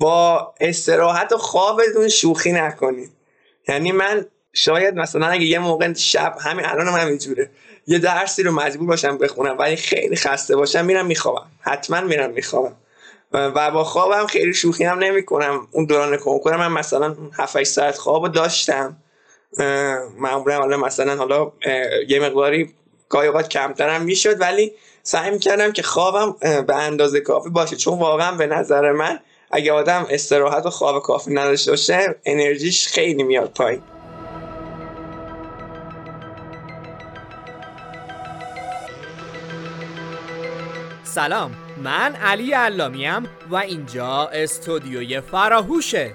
با استراحت و خوابتون شوخی نکنید. یعنی من شاید مثلا اگه یه موقع شب همین الانم هم همینجوره یه درسی رو مجبور باشم بخونم ولی خیلی خسته باشم میرم میخوابم. حتما میرم میخوابم. و با خوابم خیلی شوخی هم نمی کنم اون دوران کنکور من مثلا 7 ساعت خواب داشتم. معمولا حالا مثلا حالا یه مقداری گاهی اوقات کمترم می‌شد ولی سعی می‌کردم که خوابم به اندازه کافی باشه. چون واقعا به نظر من اگه آدم استراحت و خواب کافی نداشته باشه انرژیش خیلی میاد پایین. سلام من علی علامیم و اینجا استودیوی فراهوشه.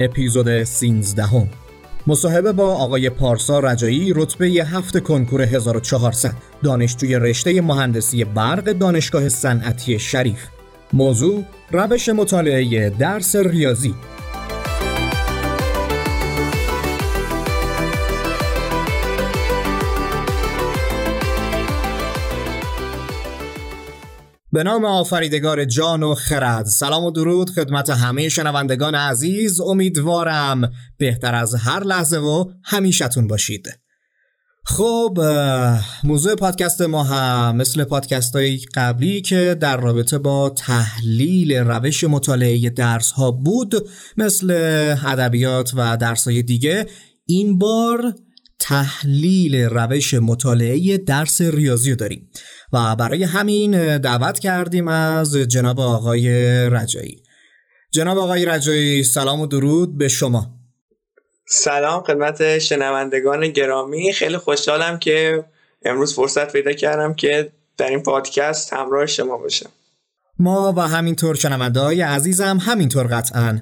اپیزود 13 هم. مصاحبه با آقای پارسا رجایی رتبه هفت کنکور 1400 دانشجوی رشته مهندسی برق دانشگاه صنعتی شریف. موضوع روش مطالعه درس ریاضی. به نام آفریدگار جان و خرد. سلام و درود خدمت همه شنوندگان عزیز. امیدوارم بهتر از هر لحظه و همیشتون باشید. خب موضوع پادکست ما هم مثل پادکست های قبلی که در رابطه با تحلیل روش مطالعه درس ها بود مثل ادبیات و درس های دیگه این بار تحلیل روش مطالعه درس ریاضی رو داریم. و برای همین دعوت کردیم از جناب آقای رجایی. جناب آقای رجایی سلام و درود به شما. سلام خدمت شنوندگان گرامی. خیلی خوشحالم که امروز فرصت پیدا کردم که در این پادکست همراه شما باشم. ما و همینطور شنونده های عزیزم همینطور قطعا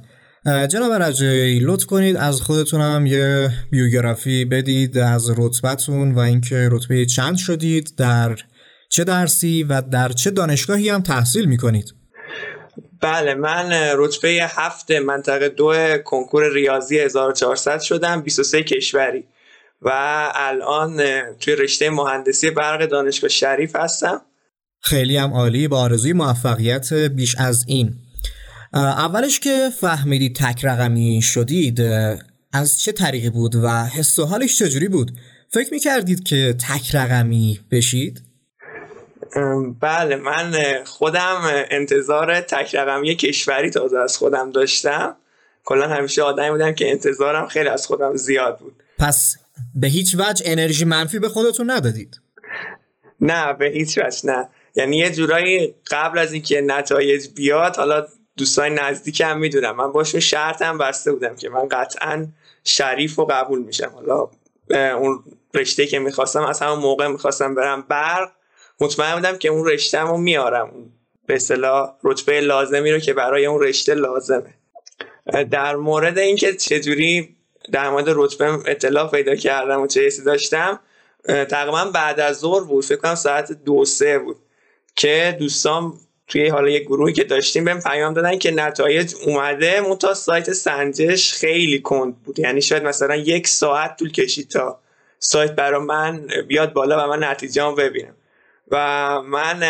جناب رجایی لطف کنید از خودتون هم یه بیوگرافی بدید از رتبتون و اینکه رتبه چند شدید در چه درسی و در چه دانشگاهی هم تحصیل می‌کنید. بله من رتبه هفت منطقه دو کنکور ریاضی 1400 شدم 23 کشوری و الان توی رشته مهندسی برق دانشگاه شریف هستم. خیلی هم عالی با آرزوی موفقیت بیش از این. اولش که فهمیدید تک رقمی شدید از چه طریقی بود و حس و حالش چجوری بود؟ فکر می‌کردید که تک رقمی بشید؟ بله من خودم انتظار تک رقمی کشوری تازه از خودم داشتم. کلا همیشه آدمی بودم که انتظارم خیلی از خودم زیاد بود. پس به هیچ وجه انرژی منفی به خودتون ندادید؟ نه به هیچ وجه نه. یعنی یه جورایی قبل از اینکه نتایج بیاد حالا دوستای نزدیکم می‌دونم. من باشون شرطم بسته بودم که من قطعا شریف و قبول میشم. حالا اون رشته که می‌خواستم از همون موقع می‌خواستم برم برق مطمئن بودم که اون رشته رو میارم به اصطلاح رتبه لازمی رو که برای اون رشته لازمه. در مورد اینکه چجوری در مورد رتبه اطلاع پیدا کردم و چه حسی داشتم تقریبا بعد از ظهر بود. فکر کنم ساعت دو سه بود که دوستان توی حالا یه گروهی که داشتیم بهم پیام دادن که نتایج اومده مون تا سایت سنجش خیلی کند بود. یعنی شاید مثلا یک ساعت طول کشید تا سایت برا من بیاد بالا و من نتیجه ببینم. و من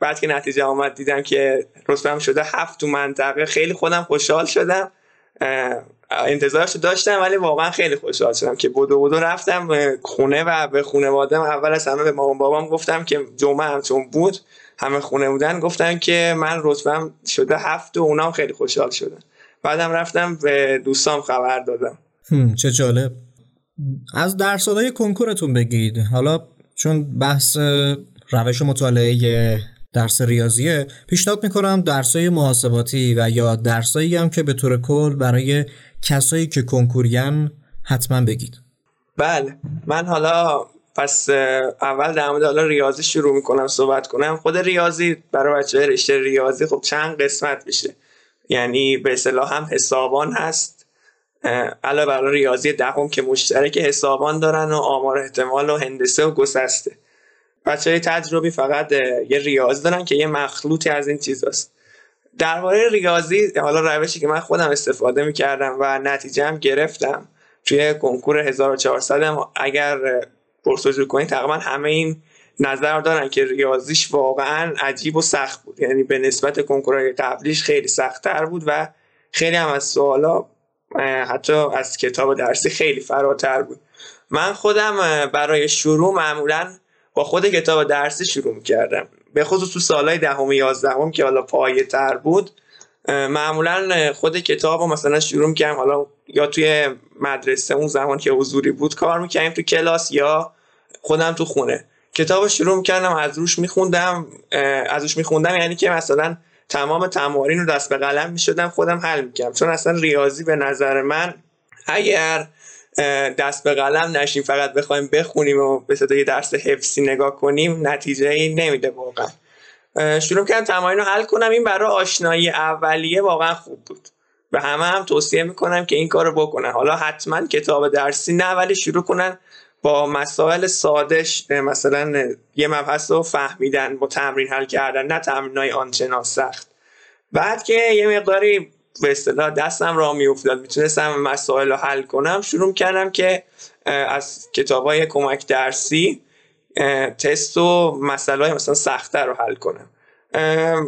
بعد که نتیجه آمد دیدم که رتبهم شده هفت تو منطقه خیلی خودم خوشحال شدم. انتظارش داشتم ولی واقعا خیلی خوشحال شدم که بودو بودو رفتم خونه و به خانوادم اول از همه به مامان بابام گفتم که جمعه هم چون بود. همه خونه بودن گفتن که من رتبم شده هفت و اونام خیلی خوشحال شدن. بعدم رفتم به دوستام خبر دادم. چه جالب. از درصدهای کنکورتون بگید. حالا چون بحث روش مطالعه درس ریاضیه پیشنهاد می‌کنم درسای محاسباتی و یا درسایی هم که به طور کل برای کسایی که کنکورین حتما بگید. بله. من حالا پس اول در مورد حالا ریاضی شروع می‌کنم صحبت کنم. خود ریاضی برای بچه رشته ریاضی خب چند قسمت میشه. یعنی به اصطلاح هم حسابان هست. علاوه بر ریاضی دهم که مشترک حسابان دارن و آمار احتمال و هندسه و گسسته. بچه های تجربی فقط یه ریاضی دارن که یه مخلوطی از این چیز هست. درباره ریاضی حالا روشی که من خودم استفاده می‌کردم و نتیجه هم گرفتم توی کنکور 1400 اگر پرسجو کنید تقریبا همه این نظر دارن که ریاضیش واقعا عجیب و سخت بود. یعنی به نسبت کنکورهای قبلیش خیلی سختتر بود و خیلی هم از سوالا حتی از کتاب درسی خیلی فراتر بود. من خودم برای شروع معمولا با خود کتاب درسی شروع کردم به خصوص تو سالهای دهم و یازدهم که حالا پایه تر بود معمولا خود کتاب رو مثلا شروع می‌کردم. حالا یا توی مدرسه اون زمان که حضوری بود کار می‌کردیم تو کلاس یا خودم تو خونه. کتاب شروع می‌کردم از روش میخوندم از روش میخوندم. یعنی که مثلا تمام تمارین رو دست به قلم می‌شدم خودم حل می‌کردم. چون اصلا ریاضی به نظر من اگر دست به قلم نشیم فقط بخوایم بخونیم و به صدا درس حفظی نگاه کنیم نتیجه ای نمیده واقعا. شروع کردم تمارین رو حل کنم. این برای آشنایی اولیه واقعا خوب بود. و همه هم توصیه می‌کنم که این کار رو بکنن. حالا حتما کتاب درسی نه ولی شروع کنن با مسائل سادش مثلا یه مبحث رو فهمیدن با تمرین حل کردن نه تمرین های آنچنان سخت. بعد که یه مقداری به اصطلاح دستم را میافتاد می‌تونستم مسائل رو حل کنم شروع کردم که از کتاب های کمک درسی تست و مسئله های مثلا سختتر رو حل کنم.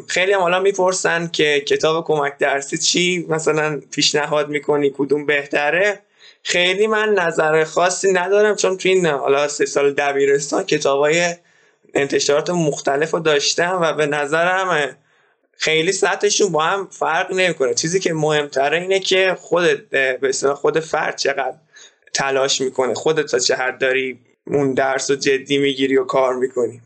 خیلی هم حالا می‌پرسن که کتاب کمک درسی چی؟ مثلا پیشنهاد می‌کنی کدوم بهتره؟ خیلی من نظر خاصی ندارم چون تو این حالا سه سال دبیرستان کتاب های انتشارات مختلف رو داشتم و به نظرم خیلی سطحشون با هم فرق نمی‌کنه. چیزی که مهمتره اینه که خودت به خود فرد چقدر تلاش می‌کنه. خودت تا چه حد داری اون درس رو جدی می‌گیری و کار می‌کنی.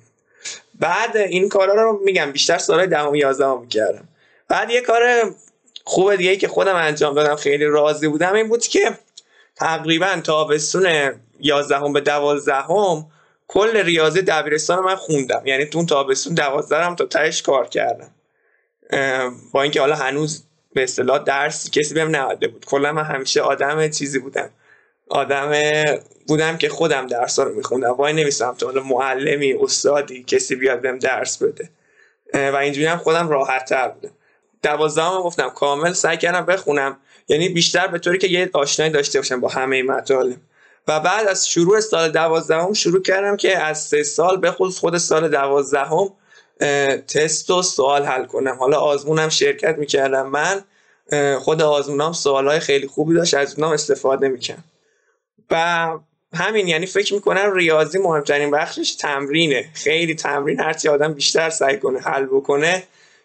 بعد این کارا رو میگم بیشتر سال دهم یازدهم می‌کردم. بعد یه کار خوب دیگه که خودم انجام دادم خیلی راضی بودم این بود که تقریبا تابستون یازدهم به دوازدهم کل ریاضی دبیرستان من خوندم. یعنی تو اون تابستون دوازدهم تا تهش کار کردم. با اینکه حالا هنوز به اصطلاح درس کسی بهم نهاده بود. کلا من همیشه آدم چیزی بودم. آدم بودم که خودم درس رو میخوندم. وای نمیستم تو حالا معلمی استادی کسی بیاد بهم درس بده. و اینجوری هم خودم راحت تر بودم. دوازدهم گفتم کامل سعی کردم بخونم. یعنی بیشتر به طوری که یه آشنایی داشته باشم با همه مطالب. و بعد از شروع سال دوازدهم شروع کردم که از سه سال به خود خود سال دوازدهم تست و سوال حل کنم. حالا آزمونم شرکت می‌کردم. من خود آزمونام سوالهای خیلی خوبی داشت از اونام استفاده می‌کنم و همین یعنی فکر می‌کنم ریاضی مهمترین بخشش تمرینه. خیلی تمرین هرچی آدم بیشتر سعی کنه حل بکنه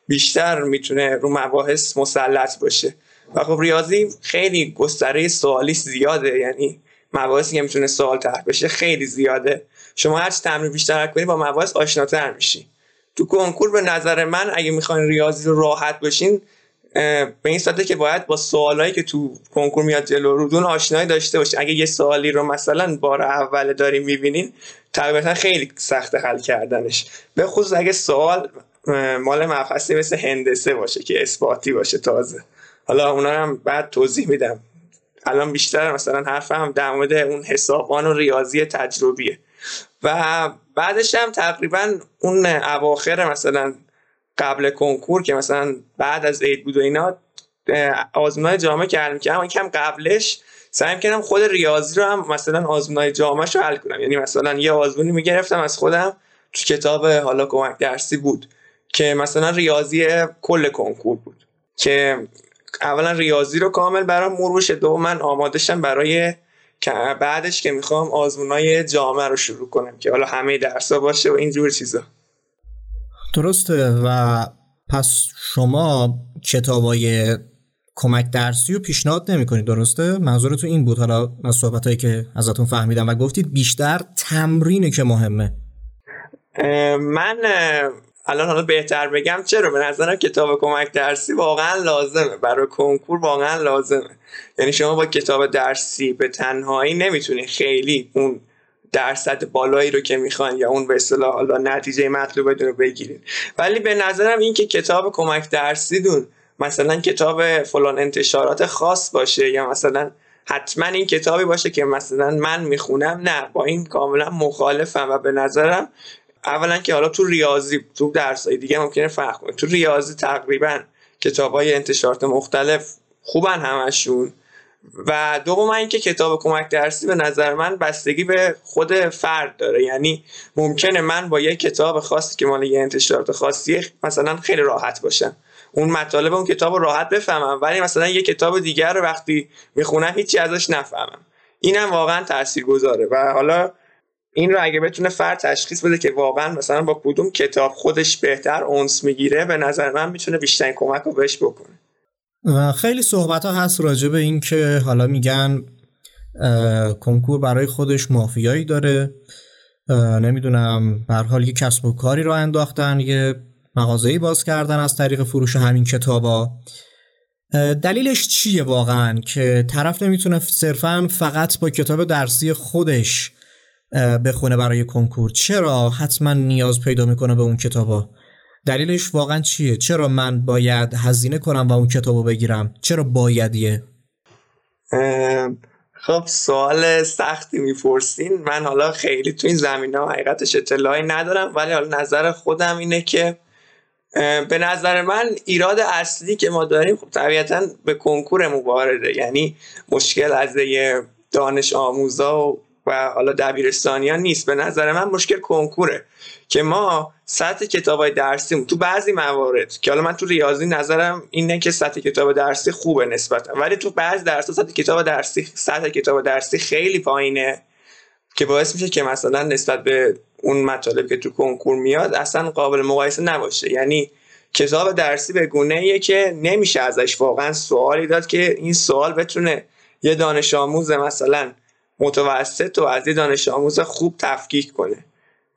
بیشتر می‌تونه رو مباحث مسلط باشه. و خب ریاضی خیلی گستره سوالی زیاده یعنی مباحثی که می‌تونه سوال طرح بشه خیلی زیاده. شما هرچی تمرین بیشتر کنی با مباحث آشناتر میشی. تو کنکور به نظر من اگه می‌خواین ریاضی رو راحت باشین به این صورته که باید با سوالایی که تو کنکور میاد جلو رودون آشنایی داشته باشین. اگه یه سوالی رو مثلا بار اول داریم می‌بینین طبیعتا خیلی سخت حل کردنش. به خصوص اگه سوال مال مبحثی مثل هندسه باشه که اثباتی باشه تازه. حالا اونا هم بعد توضیح میدم. الان بیشتر مثلا حرفم در مورد اون حسابان و ریاضی تجربیه. و بعدش هم تقریبا اون اواخر مثلا قبل کنکور که مثلا بعد از عید بود و اینا آزمونای جامعه که هم کم قبلش سعی کردم خود ریاضی رو هم مثلا آزمونای جامعه رو حل کنم. یعنی مثلا یه آزمونی می‌گرفتم از خودم تو کتاب حالا کمک درسی بود که مثلا ریاضی کل کنکور بود. که اولا ریاضی رو کامل برام مرور شد و من آمادشم برای بعدش که می‌خوام آزمونای جامعه رو شروع کنم که حالا همه درسا باشه و اینجور چیزا. درسته و پس شما کتابای کمک درسی رو پیشنهاد نمی کنید درسته؟ منظورتون این بود. حالا از صحبت که ازتون فهمیدم و گفتید بیشتر تمرینه که مهمه. من الان حالا بهتر بگم چرا؟ به نظرم کتاب کمک درسی واقعا لازمه. برای کنکور واقعا لازمه. یعنی شما با کتاب درسی به تنهایی نمی‌تونی خیلی اون درصد بالایی رو که می‌خوان یا اون به اصطلاح حالا نتیجه مطلوبتون رو بگیرید ولی به نظرم این که کتاب کمک درسی دون مثلا کتاب فلان انتشارات خاص باشه یا مثلا حتما این کتابی باشه که مثلا من می‌خونم نه. با این کاملا مخالفم و به نظرم اولا که حالا تو ریاضی تو درسای دیگه ممکنه فرق کنه. تو ریاضی تقریبا کتاب های انتشارات مختلف خوبن همشون. و دوم اینکه کتاب کمک درسی به نظر من بستگی به خود فرد داره. یعنی ممکنه من با یه کتاب خاصی که مال یه انتشارات خاصی مثلا خیلی راحت باشم. اون مطالب اون کتاب رو راحت بفهمم ولی مثلا یه کتاب دیگر رو وقتی می‌خونم هیچی ازش نفهمم. اینم واقعا تاثیر گذاره و حالا این رو اگه بتونه فرد تشخیص بده که واقعا مثلا با کدوم کتاب خودش بهتر اونس می‌گیره به نظر من می‌تونه بیشترین کمک رو بهش بکنه. و خیلی صحبت ها هست راجع به این که حالا میگن کنکور برای خودش مافیایی داره. نمی‌دونم به حال یه کسب و کاری رو انداختن یه مغازه‌ای باز کردن از طریق فروش همین کتابا. دلیلش چیه واقعا؟ که طرف نمی‌تونه صرفا فقط با کتاب درسی خودش بخونه برای کنکور. چرا؟ حتما نیاز پیدا می‌کنه به اون کتابا. دلیلش واقعا چیه؟ چرا من باید هزینه کنم و اون کتابو بگیرم؟ چرا بایدیه؟ خب سوال سختی می‌پرسین. من حالا خیلی تو این زمین ها حقیقتش اطلاعی ندارم ولی حالا نظر خودم اینه که به نظر من ایراد اصلی که ما داریم خب طبیعتا به کنکور وارده یعنی مشکل از دانش آموزا و و حالا دبیرستانیان نیست. به نظر من مشکل کنکوره که ما سطح کتاب درسی تو بعضی موارد که حالا من تو ریاضی نظرم اینه که سطح کتاب درسی خوبه نسبتا ولی تو بعضی درس سطح کتاب درسی سطح کتاب درسی خیلی پایینه که باعث میشه که مثلا نسبت به اون مطالب که تو کنکور میاد اصلا قابل مقایسه نباشه. یعنی کتاب درسی به گونه که نمیشه ازش واقعا سوالی داد که این سوال بتونه یه دانش آموز مثلا متوسط و از دانش آموز خوب تفکیک کنه.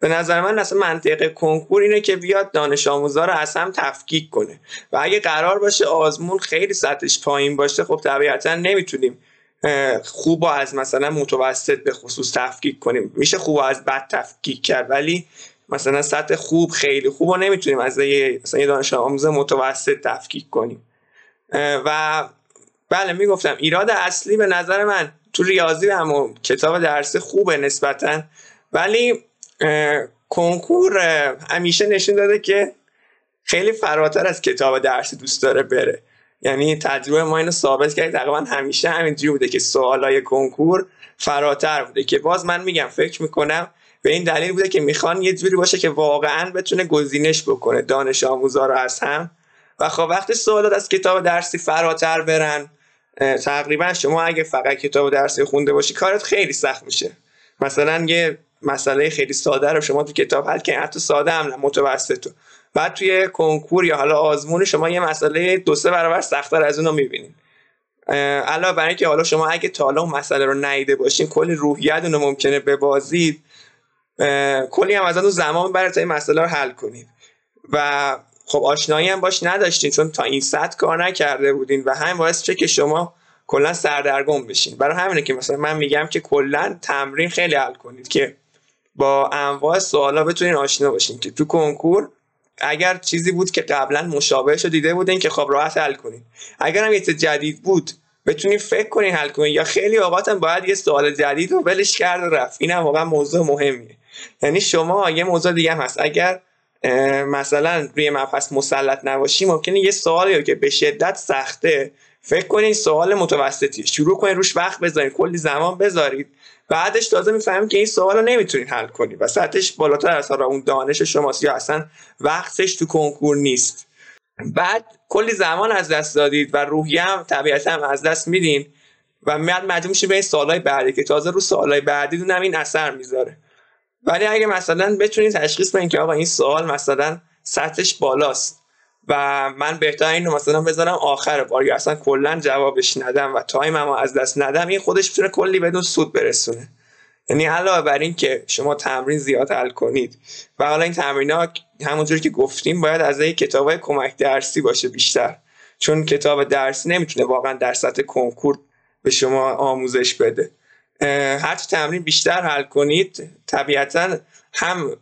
به نظر من اصلا منطق کنکور اینه که بیاد دانش آموزا رو از هم تفکیک کنه. و اگه قرار باشه آزمون خیلی سطحش پایین باشه خب طبیعتا نمی‌تونیم خوب از مثلا متوسط به خصوص تفکیک کنیم. میشه خوب از بد تفکیک کرد ولی مثلا سطح خوب خیلی خوب رو نمی‌تونیم از یه مثلا دانش آموز متوسط تفکیک کنیم. و بله می‌گفتم ایراد اصلی به نظر من تو ریاضی هم کتاب درسی خوبه نسبتا. ولی کنکور همیشه نشون داده که خیلی فراتر از کتاب درسی دوست داره بره. یعنی تجربه ما اینو ثابت کرد. تقریبا همیشه همینجوری بوده که سوالای کنکور فراتر بوده. که باز من میگم فکر می‌کنم به این دلیل بوده که می‌خوان یه جوری باشه که واقعا بتونه گزینش بکنه. دانش آموزا رو از هم. و خب وقتی سوالات از کتاب درسی فراتر برن تقریبا شما اگه فقط کتاب درسی خونده باشی کارت خیلی سخت میشه. مثلا یه مسئله خیلی ساده رو شما تو کتاب حل کنی حتی ساده هم متوسط بعد توی کنکور یا حالا آزمون شما یه مسئله دو سه برابر سختتر از اون می‌بینید علاوه بر اینکه حالا شما اگه تا حالا اون مسئله رو نیده باشین کلی روحیت اون رو ممکنه ببازید. کلی هم از اون زمان برای تا این مسئله رو حل کنید. و خب آشنایی هم باش نداشتین چون تا این سطح کار نکرده بودین و همین باعث میشه که شما کلا سردرگم بشین. برای همینه که مثلا من میگم که کلا تمرین خیلی حل کنید که با انواع سوالا بتونین آشنا باشین که تو کنکور اگر چیزی بود که قبلا مشابهش رو دیده بودین که خب راحت حل کنین. اگر هم یه جدید بود بتونین فکر کنین حل کنین. یا خیلی اوقات هم باید یه سوال جدید رو ولش کرد و رفت. این هم واقعا موضوع مهمیه. یعنی شما یه موضوع دیگه هم هست. اگر مثلا روی مبحث مسلط نباشی ممکنه یه سوالی که به شدت سخته فکر کنین سوال متوسطی شروع کنین روش وقت بذارین کلی زمان بذارید. بعدش تازه می‌فهمید که این سوال رو نمی‌تونین حل کنید و سطحش بالاتر از اون دانش شماست یا اصلا وقتش تو کنکور نیست. بعد کلی زمان از دست دادید و روحیه هم طبیعتا هم از دست میدین و میاد مجبور میشه به این سوالای بعدی که تازه رو سوالای بعدیتونم این اثر می‌ذاره. ولی اگه مثلا بتونید تشخیص بدین که آقا این سوال مثلا سطحش بالاست و من بهتر اینو مثلا بذارم آخر بار یا اصلا کلا جوابش ندم و time مو از دست ندم این خودش می‌تونه کلی بهتون سود برسونه. یعنی علاوه بر این که شما تمرین زیاد حل کنید و حالا این تمرین ها همونجور که گفتیم باید از این کتاب های کمک درسی باشه بیشتر. چون کتاب درسی نمی‌تونه واقعا در سطح کنکور به شما آموزش بده. هرچی تمرین بیشتر حل کنید طبیعتا هم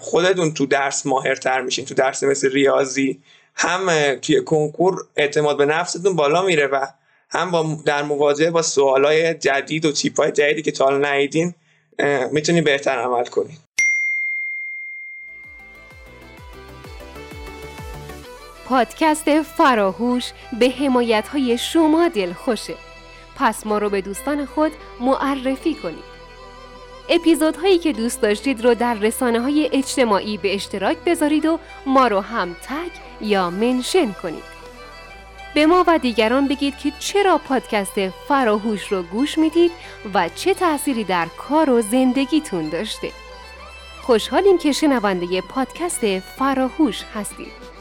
خودتون تو درس ماهرتر میشین تو درس مثل ریاضی هم توی کنکور اعتماد به نفستون بالا میره و هم با در مواجهه با سوالای جدید و های جدیدی که تا حالا ندیدین می‌تونی بهتر عمل کنید پادکست فراهوش به حمایت های شما دل خوشه پس ما رو به دوستان خود معرفی کنید. اپیزودهایی که دوست داشتید رو در رسانه های اجتماعی به اشتراک بذارید و ما رو هم تگ یا منشن کنید. به ما و دیگران بگید که چرا پادکست فراهوش رو گوش می‌دید و چه تأثیری در کار و زندگیتون داشته. خوشحالیم که شنونده پادکست فراهوش هستید.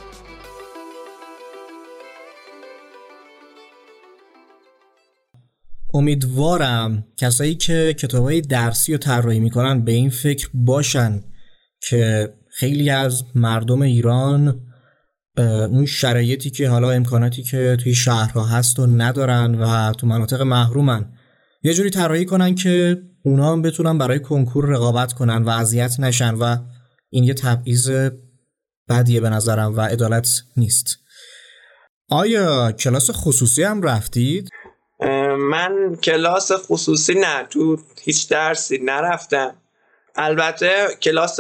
امیدوارم کسایی که کتابهای درسی و طراحی می‌کنن به این فکر باشن که خیلی از مردم ایران اون شرایطی که حالا امکاناتی که توی شهرها هست و ندارن و تو مناطق محرومن یه جوری طراحی کنن که اونا هم بتونن برای کنکور رقابت کنن و اذیت نشن و این یه تبعیض بدیه به نظرم و عدالت نیست آیا کلاس خصوصی هم رفتید؟ من کلاس خصوصی نه تو هیچ درسی نرفتم. البته کلاس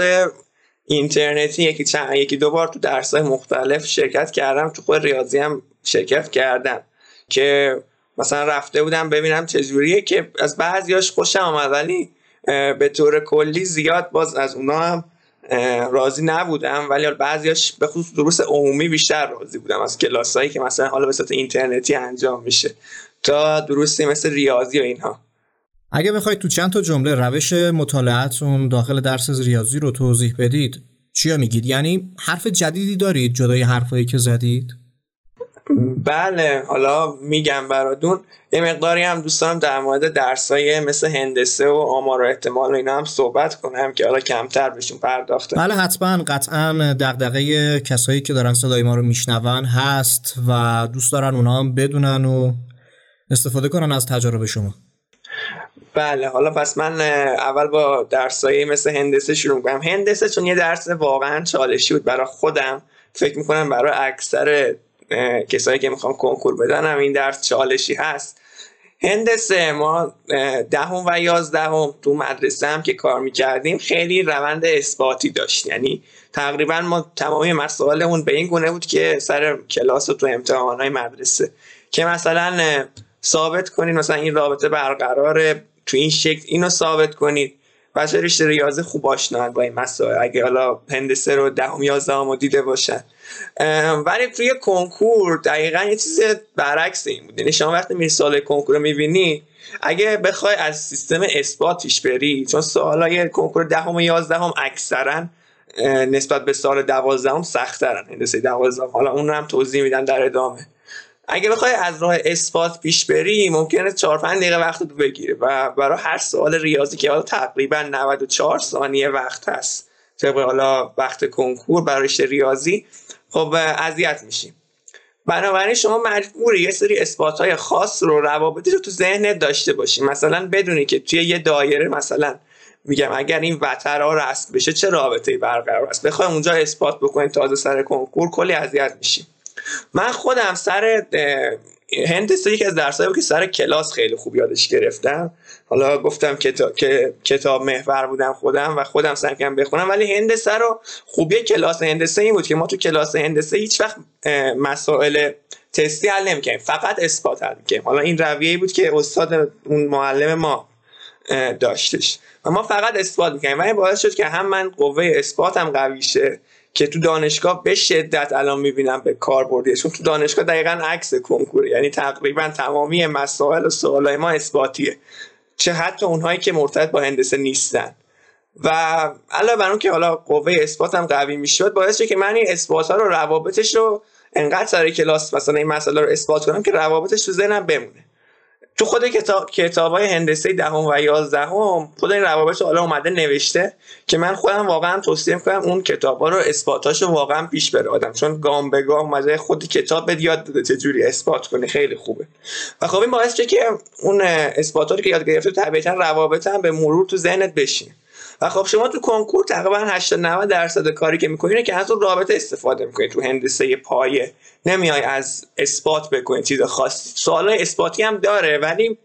اینترنتی یکی چند یکی دو بار تو درس مختلف شرکت کردم تو خود ریاضی هم شرکت کردم که مثلا رفته بودم ببینم چجوریه که از بعضیاش خوشم آمد ولی به طور کلی زیاد باز از اونا هم راضی نبودم ولی بعضیاش به خصوص دروس عمومی بیشتر راضی بودم از کلاسایی که مثلا حالا به صورت اینترنتی انجام میشه. تا دروسی مثل ریاضی و اینها. اگه بخواید تو چند تا جمله روش مطالعتون داخل درس ریاضی رو توضیح بدید چیا میگید؟ یعنی حرف جدیدی دارید جدای حرفایی که زدید؟ بله حالا میگم براتون. یه مقداری هم دوستانم در مورد درسای مثل هندسه و آمار و احتمال و اینا هم صحبت کنم که حالا کمتر بهشون پرداخته. بله حتما قطعا دغدغه کسایی که دارن صدای ما رو میشنون هست و دوست دارن اونا هم بدونن و استفاده کنن از تجارب شما. بله حالا پس من اول با درسایی مثل هندسه شروع کنم هندسه چون یه درس واقعا چالشی بود برای خودم فکر می‌کنم برای اکثر کسایی که می‌خوام کنکور بدنم این درس چالشی هست. هندسه ما دهم و یازدهم تو مدرسه هم که کار می‌کردیم خیلی روند اثباتی داشت. یعنی تقریبا ما تمامی مسائلمون به این گونه بود که سر کلاس و تو امتحانهای مدرسه. که مثلا ثابت کنید مثلا این رابطه برقراره تو این شکل اینو ثابت کنید بچه رشته ریاضی خوب آشنان با این مسائل اگه حالا هندسه رو دهم یازدهم رو دیده باشن. ولی توی کنکور دقیقا یه چیز برعکس این بود. یعنی شما وقتی میری سال کنکور رو می‌بینی اگه بخوای از سیستم اثباتیش بری چون سوالای کنکور دهم و یازدهم اکثرا نسبت به سال دوازدهم سختترن. هندسه دوازدهم حالا اون رو هم توضیح میدن در ادامه. اگه بخوای از راه اثبات پیش بری ممکنه 4 5 دقیقه وقت رو بگیره و برای هر سوال ریاضی که حالا تقریبا 94 ثانیه وقت هست طبق حالا وقت کنکور برای ریاضی خب اذیت میشیم. بنابراین شما مجبوری یه سری اثبات های خاص رو روابطی رو تو ذهنت داشته باشی مثلا بدونی که توی یه دایره مثلا میگم اگر این وتر ها رسم بشه چه رابطه برقرار است؟ بخوای اونجا اثبات بکنیم تازه سر کنکور کلی اذیت میشیم. من خودم سر هندسه یکی از درسایی بود که سر کلاس خیلی خوب یادش گرفتم. حالا گفتم کتاب, کتاب محور بودم خودم و خودم سعی کردم بخونم ولی هندسه رو خوبی کلاس هندسه این بود که ما تو کلاس هندسه هیچ وقت مسائل تستی حل نمی‌کنیم فقط اثبات حل می‌کنیم حالا این رویه بود که استاد اون معلم ما داشتش. و ما فقط اثبات می‌کنیم و این باعث شد که هم من قوه اثباتم قوی شه که تو دانشگاه به شدت الان می‌بینم به کار برده چون تو دانشگاه دقیقا عکس کنکوره یعنی تقریبا تمامی مسائل و سوالای ما اثباتیه. چه حتی اونهایی که مرتبط با هندسه نیستن. و علاوه بر اون که حالا قوه اثباتم قوی می‌شد باعث که من این اثبات ها رو روابطش رو انقدر سر کلاس مثلا این مسئله رو اثبات کنم که روابطش تو ذهنم بمونه. تو خود کتاب کتاب های هندسه دهم و یازدهم خود این روابط حالا اومده نوشته که من خودم واقعا توصیه می‌کنم اون کتاب ها رو اثباتاشو واقعا پیش بره آدم. چون گام به گام اومده خود کتاب به یاد داده چجوری اثبات کنی. خیلی خوبه. و خب این باعث که اون اثباتاتی که یاد گرفته طبیعتا روابط هم به مرور تو ذهنت بشین و خب شما تو کنکور تقریبا 80 90 درصد کاری که می‌کنید که از اون رابطه استفاده می‌کنید تو هندسه پایه نمیای از اثبات بکنید چیز خاصی سوال اثباتی هم داره ولی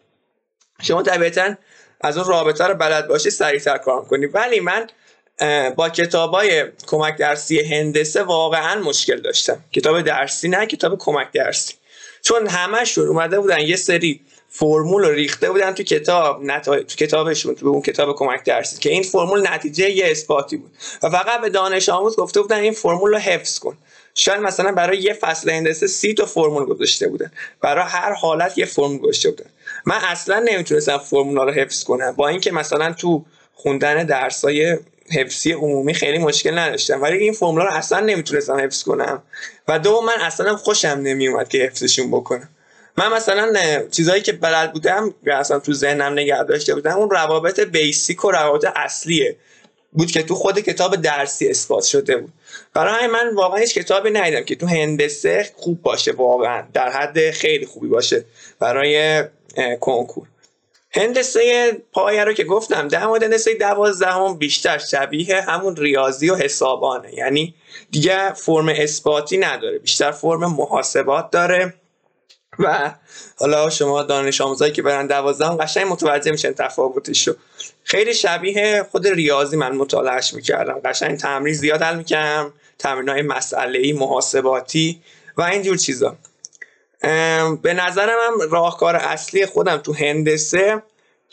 شما طبیعتا از اون رابطه رو بلد باشی سریعتر کار کنید ولی من با کتاب های کمک درسی هندسه واقعا مشکل داشتم. کتاب درسی نه کتاب کمک درسی. چون همشون اومده بودن یه سری فرمول رو ریخته بودن تو کتاب نتا... تو کتابشون تو اون کتاب کمک درسی که این فرمول نتیجه یه اثباتی بود. و فقط به دانش آموز گفته بودن این فرمول رو حفظ کن. شاید مثلا برای یه فصل هندسه سی تا فرمول گذاشته بودن. برای هر حالت یه فرمول گذاشته بودن. من اصلا نمی‌تونستم فرمول رو حفظ کنم. با اینکه مثلا تو خوندن درسای حفظی عمومی خیلی مشکل نداشتم. ولی این فرمول رو اصلا نمی‌تونستم حفظ کنم. و دو من اصلا خوشم نمیومد که حفظشون بکنم. من مثلا چیزهایی که بلد بودم اصلا تو ذهنم نگه داشته بودم اون روابط بیسیک و روابط اصلیه. بود که تو خود کتاب درسی اثبات شده بود. برای من واقعا هیچ کتابی ندیدم که تو هندسه خوب باشه واقعا. در حد خیلی خوبی باشه برای کنکور. هندسه پایه رو که گفتم در مورد هندسه دوازدهم بیشتر شبیه همون ریاضی و حسابانه. یعنی دیگه فرم اثباتی نداره بیشتر فرم محاسبات داره. و حالا شما دانش آموزایی که برن دوازدهم قشنگ متوجه میشن تفاوتش رو خیلی شبیه خود ریاضی من مطالعهش می‌کردم. قشنگ تمرین زیاد حل می‌کردم تمرین های مسئله محاسباتی و اینجور چیزا. به نظرم هم راهکار اصلی خودم تو هندسه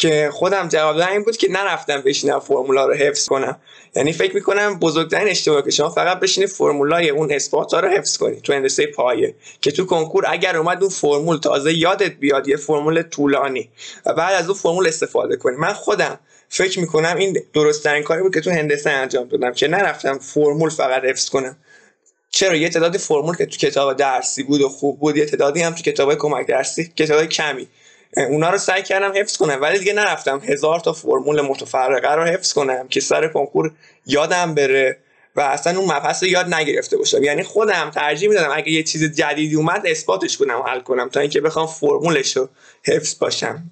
که خودم جواب این بود که نرفتم بشینم فرمولا رو حفظ کنم. یعنی فکر می‌کنم بزرگترین اشتباه که شما فقط بشینید فرمولای اون اثبات رو حفظ کنید تو هندسه پایه که تو کنکور اگر اومد اون فرمول تازه یادت بیاد یه فرمول طولانی و بعد از اون فرمول استفاده کنید من خودم فکر می‌کنم این درست ترین کاری بود که تو هندسه انجام دادم که نرفتم فرمول فقط حفظ کنم. چرا؟ یه تعدادی فرمول که تو کتاب درسی بود و خوب بود یه تعدادی هم تو کتاب کمک درسی کتاب کمی. اونا رو سعی کردم حفظ کنم ولی دیگه نرفتم. هزار تا فرمول متفرقه رو حفظ کنم که سر کنکور یادم بره و اصلا اون مبحث رو یاد نگرفته باشم. یعنی خودم ترجیح می‌دادم اگه یه چیز جدیدی اومد اثباتش کنم و حل کنم تا اینکه بخوام فرمولش رو حفظ باشم.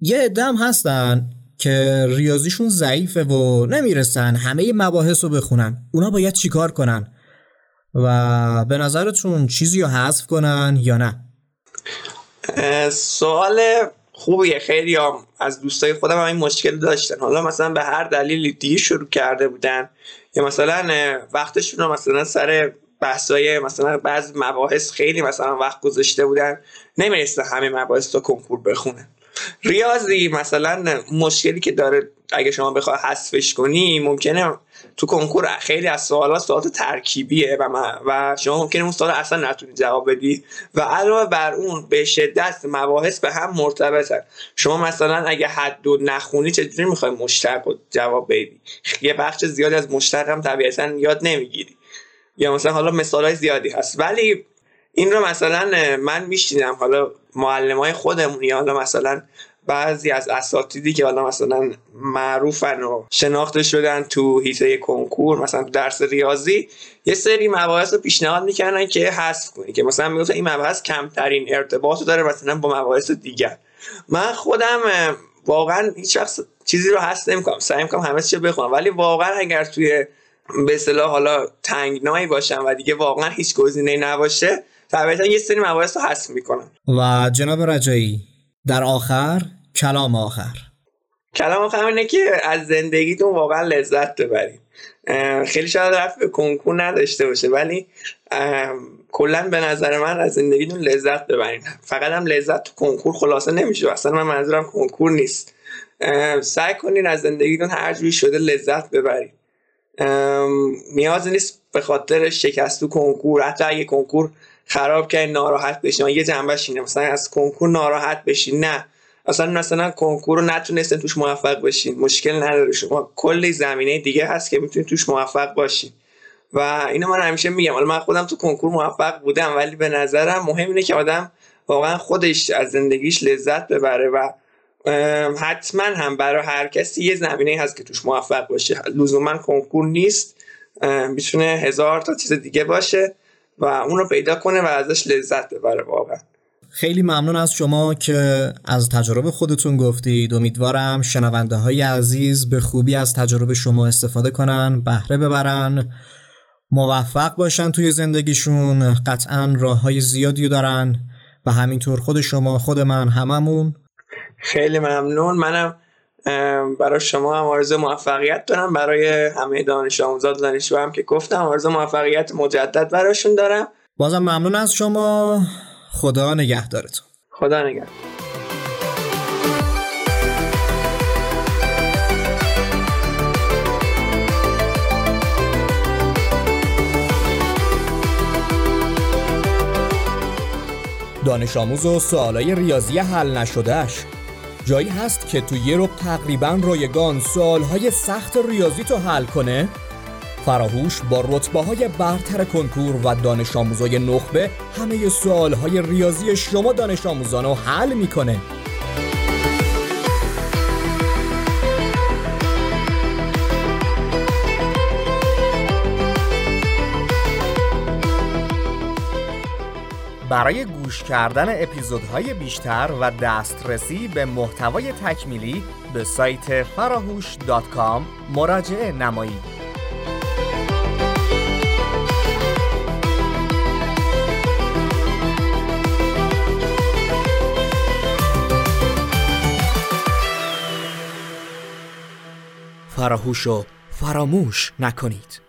یه ادم هستن که ریاضیشون ضعیفه و نمی‌رسن. همه مباحث رو بخونن. اونا باید چیکار کنن؟ و به نظرتون چیزی رو حذف کنن یا نه؟ سوال خوبیه. خیلی هم از دوستای خودم هم این مشکل داشتن. حالا مثلا به هر دلیلی دیگه شروع کرده بودن یا مثلا وقتشون رو مثلا سر بحثای مثلا بعض مباحث خیلی مثلا وقت گذاشته بودن نمی‌رسه همه مباحث تا کنکور بخونه ریاضی مثلا مشکلی که داره اگه شما بخوای حذفش کنی ممکنه تو کنکور خیلی از سوالات سوالات ترکیبیه و, و شما ممکنه اون سوال اصلا نتونی جواب بدی و علاوه بر اون به شدت مباحث به هم مرتبطن. شما مثلا اگه حد و نخونی چجوری می‌خوای مشتق جواب بدی؟ یه بخش زیادی از مشتق هم طبیعتا یاد نمی‌گیری. یا مثلا حالا مثال های زیادی هست. ولی این رو مثلا من میشینم حالا معلم های خودمون یا حالا مثلا بعضی از اساتیدی که حالا مثلا معروفن و شناخته شدن تو هیته کنکور مثلا تو درس ریاضی یه سری مباحث رو پیشنهاد می‌کنن که حذف کنی که مثلا می‌گفتن این مبحث کمترین ارتباط داره مثلا با مباحث دیگر. من خودم واقعا هیچ وقت چیزی رو حذف نمی‌کنم سعی می‌کنم همه چی بخونم ولی واقعا اگر توی به اصطلاح حالا تنگنایی باشم و دیگه واقعا هیچ گزینه‌ای نباشه طبیعتا یه سری مباحث رو حذف می‌کنم. و جناب رجایی در آخر کلام آخر. کلام آخر اینه که از زندگیتون واقعا لذت ببرید. خیلی شاید رفت به کنکور نداشته باشه ولی کلا به نظر من از زندگیتون لذت ببرید. فقط هم لذت تو کنکور خلاصه نمیشه اصلا من منظورم کنکور نیست. سعی کنین از زندگیتون هر جوری شده لذت ببرید. نیاز نیست به خاطر شکست تو کنکور حتی اگه کنکور خراب کرد ناراحت بشین یه جنبش اینه مثلا از کنکور ناراحت بشین نه. اصلا مثلا کنکور رو نتونستن توش موفق بشین مشکل نداره. شما کلی زمینه دیگه هست که می‌تونید توش موفق باشین و اینو من همیشه میگم. حالا من خودم تو کنکور موفق بودم ولی به نظرم مهم اینه که آدم واقعا خودش از زندگیش لذت ببره و حتما هم برای هر کسی یه زمینه هست که توش موفق باشه. لزوما کنکور نیست. می‌تونه هزار تا چیز دیگه باشه و اون رو پیدا کنه و ازش لذت ببره واقعا. خیلی ممنون از شما که از تجربه خودتون گفتید. امیدوارم شنونده های عزیز به خوبی از تجربه شما استفاده کنن بهره ببرن. موفق باشن توی زندگیشون قطعا راه های زیادی دارن و همینطور خود شما خود من هممون. خیلی ممنون. منم برای شما هم آرزو موفقیت دارم. برای همه دانش آموزاد دانشجو هم که گفتم آرزو موفقیت مجدد براشون دارم. بازم ممنون از شما. خدا نگهدارتون. خدا نگهدار. دانش آموز و سوالای ریاضی حل نشدهش جایی هست که تو یه رو تقریبا رایگان سوالهای سخت ریاضی تو حل کنه؟ فراهوش با رتبه های برتر کنکور و دانش آموزای نخبه همه سوال های ریاضی شما دانش آموزان رو حل می‌کنه برای گوش کردن اپیزودهای بیشتر و دسترسی به محتوای تکمیلی به سایت فراهوش مراجعه نمایید. فراهوش و فراموش نکنید.